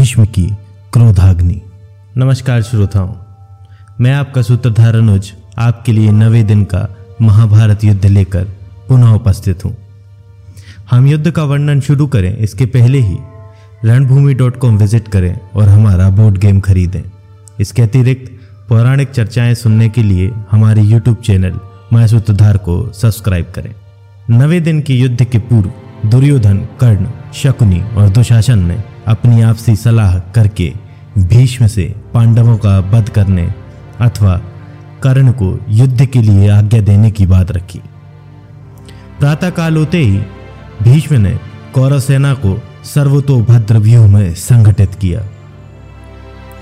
क्रोधाग्नि। नमस्कार श्रोताओं, मैं आपका सूत्रधार अनुज, आपके लिए नवे दिन का महाभारत युद्ध लेकर पुनः उपस्थित हूँ। हम युद्ध का वर्णन शुरू करें, इसके पहले ही रणभूमि डॉट कॉम विज़िट करें और हमारा बोर्ड गेम खरीदें। इसके अतिरिक्त पौराणिक चर्चाएँ सुनने के लिए हमारे यूट्यूब चैनल मैं सूत्रधार को सब्सक्राइब करें। नवे दिन के युद्ध के पूर्व दुर्योधन, कर्ण, शकुनी और दुशासन ने अपनी आपसी सलाह करके भीष्म से पांडवों का वध करने अथवा कर्ण को युद्ध के लिए आज्ञा देने की बात रखी। प्रातःकाल होते ही भीष्म ने कौरव सेना को सर्वतोभद्र व्यूह में संगठित किया।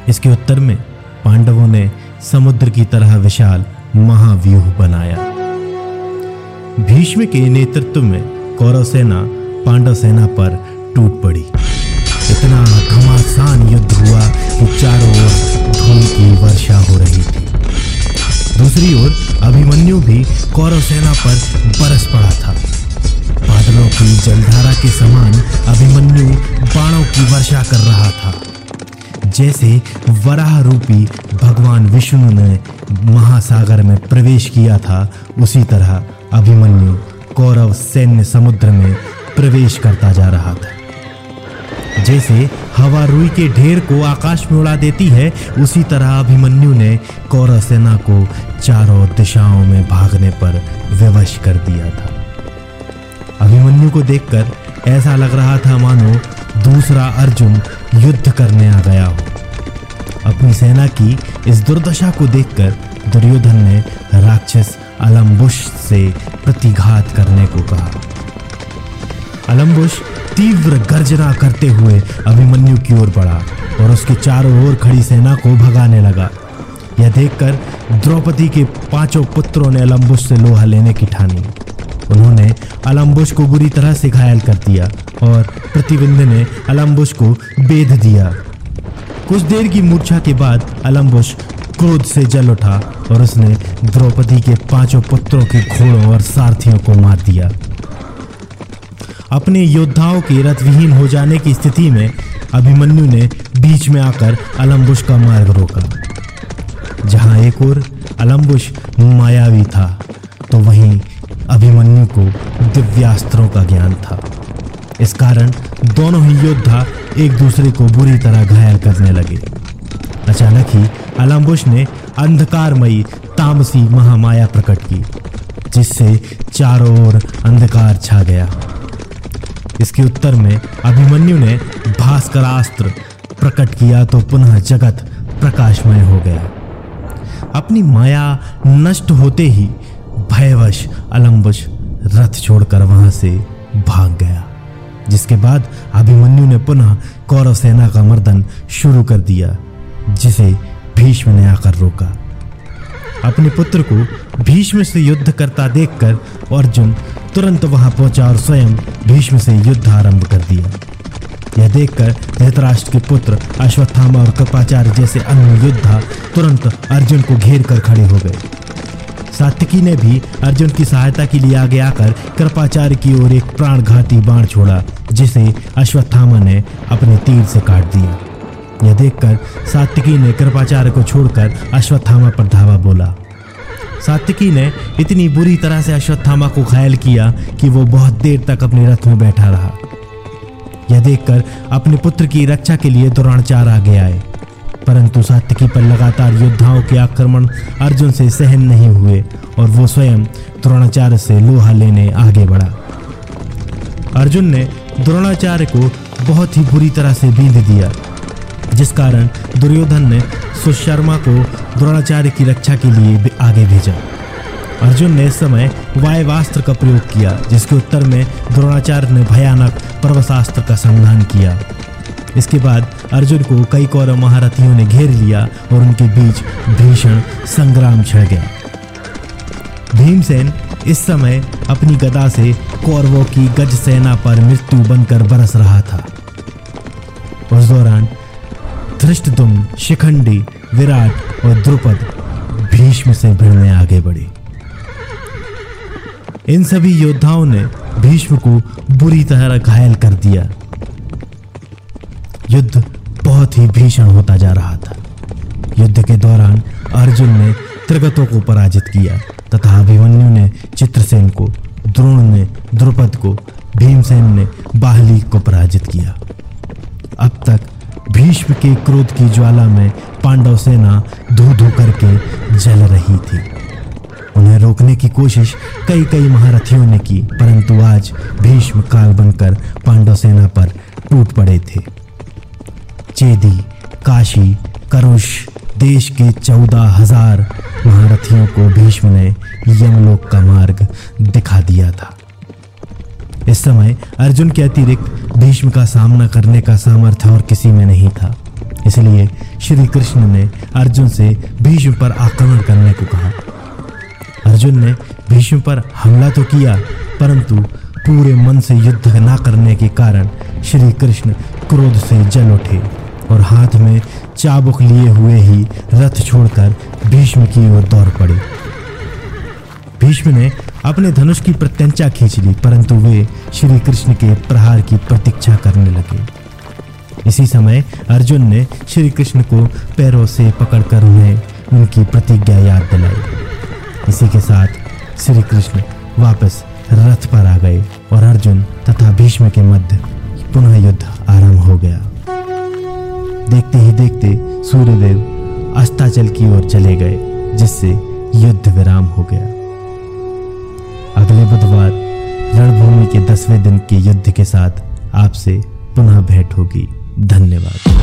इसके उत्तर में पांडवों ने समुद्र की तरह विशाल महाव्यूह बनाया। भीष्म के नेतृत्व में कौरव सेना पांडव सेना पर टूट पड़ी। इतना घमासान युद्ध हुआ कि चारों ओर धूल की वर्षा हो रही थी। दूसरी ओर अभिमन्यु भी कौरव सेना पर बरस पड़ा था। बादलों की जलधारा के समान अभिमन्यु बाणों की वर्षा कर रहा था। जैसे वराह रूपी भगवान विष्णु ने महासागर में प्रवेश किया था, उसी तरह अभिमन्यु कौरव सैन्य समुद्र में प्रवेश करता जा रहा था। जैसे हवा रुई के ढेर को आकाश में उड़ा देती है, उसी तरह अभिमन्यु ने कौरव सेना को चारों दिशाओं में भागने पर विवश कर दिया था। अभिमन्यु को देखकर ऐसा लग रहा था, मानो दूसरा अर्जुन युद्ध करने आ गया हो। अपनी सेना की इस दुर्दशा को देखकर दुर्योधन ने राक्षस अलम्बुश से प्रतिघात करने को कहा। अलम्बुश तीव्र गर्जना करते हुए अभिमन्यु की ओर बढ़ा और उसके चारों ओर खड़ी सेना को भगाने लगा। यह देखकर द्रौपदी के पाँचों पुत्रों ने अलम्बुश से लोहा लेने की ठानी। उन्होंने अलम्बुश को बुरी तरह से घायल कर दिया और प्रतिबिंद ने अलम्बुश को बेध दिया। कुछ देर की मूर्छा के बाद अलम्बुश क्रोध से जल उठा और उसने द्रौपदी के पाँचों पुत्रों के घोड़ों और सारथियों को मार दिया। अपने योद्धाओं के रथविहीन हो जाने की स्थिति में अभिमन्यु ने बीच में आकर अलम्बुश का मार्ग रोका। जहाँ एक और अलम्बुश मायावी था तो वहीं अभिमन्यु को दिव्यास्त्रों का ज्ञान था। इस कारण दोनों ही योद्धा एक दूसरे को बुरी तरह घायल करने लगे। अचानक ही अलम्बुश ने अंधकारमयी तामसी महामाया प्रकट की, जिससे चारों ओर अंधकार छा गया। इसके उत्तर में अभिमन्यु ने भास्करास्त्र प्रकट किया तो पुनः जगत प्रकाशमय हो गया। अपनी माया नष्ट होते ही भयवश अलम्बुश रथ छोड़कर वहाँ से भाग गया, जिसके बाद अभिमन्यु ने पुनः कौरव सेना का मर्दन शुरू कर दिया, जिसे भीष्म ने आकर रोका। अपने पुत्र को भीष्म से युद्ध करता देखकर अर्जुन तुरंत वहाँ पहुँचा और स्वयं भीष्म से युद्ध आरंभ कर दिया। यह देखकर धृतराष्ट्र के पुत्र अश्वत्थामा और कृपाचार्य जैसे अन्य योद्धा तुरंत अर्जुन को घेर कर खड़े हो गए। सात्विकी ने भी अर्जुन की सहायता के लिए आगे आकर कृपाचार्य की ओर एक प्राणघाती बाण छोड़ा, जिसे अश्वत्थामा ने अपने तीर से काट दिया। यह देखकर सात्विकी ने कृपाचार्य को छोड़कर अश्वत्थामा पर धावा बोला सात्विकी ने इतनी बुरी तरह से अश्वत्थामा को घायल किया कि वो बहुत देर तक अपने रथ में बैठा रहा। यह देखकर अपने पुत्र की रक्षा के लिए द्रोणाचार्य आगे आए। परंतु सात्विकी पर लगातार योद्धाओं के आक्रमण अर्जुन से सहन नहीं हुए और वो स्वयं द्रोणाचार्य से लोहा लेने आगे बढ़ा। अर्जुन ने द्रोणाचार्य को बहुत ही बुरी तरह से बींध दिया, जिस कारण दुर्योधन ने सुशर्मा को द्रोणाचार्य की रक्षा के लिए आगे भेजा। अर्जुन ने इस समय वायवास्त्र का प्रयोग किया, जिसके उत्तर में द्रोणाचार्य ने भयानक पर्वशास्त्र का संधान किया। इसके बाद अर्जुन को कई कौरव महारथियों ने घेर लिया और उनके बीच भीषण संग्राम छिड़ गया। भीमसेन इस समय अपनी गदा से कौरवों की गज सेना पर मृत्यु बनकर बरस रहा था। उस दौरान धृष्टदुम शिखंडी, विराट और द्रुपद भीष्म से भिड़ने आगे बढ़े। इन सभी योद्धाओं ने भीष्म को बुरी तरह घायल कर दिया। युद्ध बहुत ही भीषण होता जा रहा था। युद्ध के दौरान अर्जुन ने त्रिगतों को पराजित किया तथा अभिमन्यु ने चित्रसेन को, द्रोण ने द्रुपद को, भीमसेन ने बाहली को पराजित किया। अब तक भीष्म के क्रोध की ज्वाला में पांडव सेना धू धू करके जल रही थी। उन्हें रोकने की कोशिश कई कई महारथियों ने की, परंतु आज भीष्म काल बनकर पांडव सेना पर टूट पड़े थे। चेदी, काशी, करुष, देश के चौदह हज़ार महारथियों को भीष्म ने यमलोक का मार्ग दिखा दिया था। इस समय अर्जुन के अतिरिक्त भीष्म का सामना करने का सामर्थ्य और किसी में नहीं था। इसलिए श्री कृष्ण ने अर्जुन से भीष्म पर आक्रमण करने को कहा। अर्जुन ने भीष्म पर हमला तो किया, परंतु पूरे मन से युद्ध न करने के कारण श्री कृष्ण क्रोध से जल उठे और हाथ में चाबुक लिए हुए ही रथ छोड़कर भीष्म की ओर दौड़ पड़े। भीष्म ने अपने धनुष की प्रत्यंचा खींच ली, परंतु वे श्री कृष्ण के प्रहार की प्रतीक्षा करने लगे। इसी समय अर्जुन ने श्री कृष्ण को पैरों से पकड़कर उन्हें उनकी प्रतिज्ञा याद दिलाई। इसी के साथ श्री कृष्ण वापस रथ पर आ गए और अर्जुन तथा भीष्म के मध्य पुनः युद्ध आरंभ हो गया। देखते ही देखते सूर्यदेव अस्ताचल की ओर चले गए, जिससे युद्ध विराम हो गया। अगले बुधवार रणभूमि के दसवें दिन के युद्ध के साथ आपसे पुनः भेंट होगी। धन्यवाद।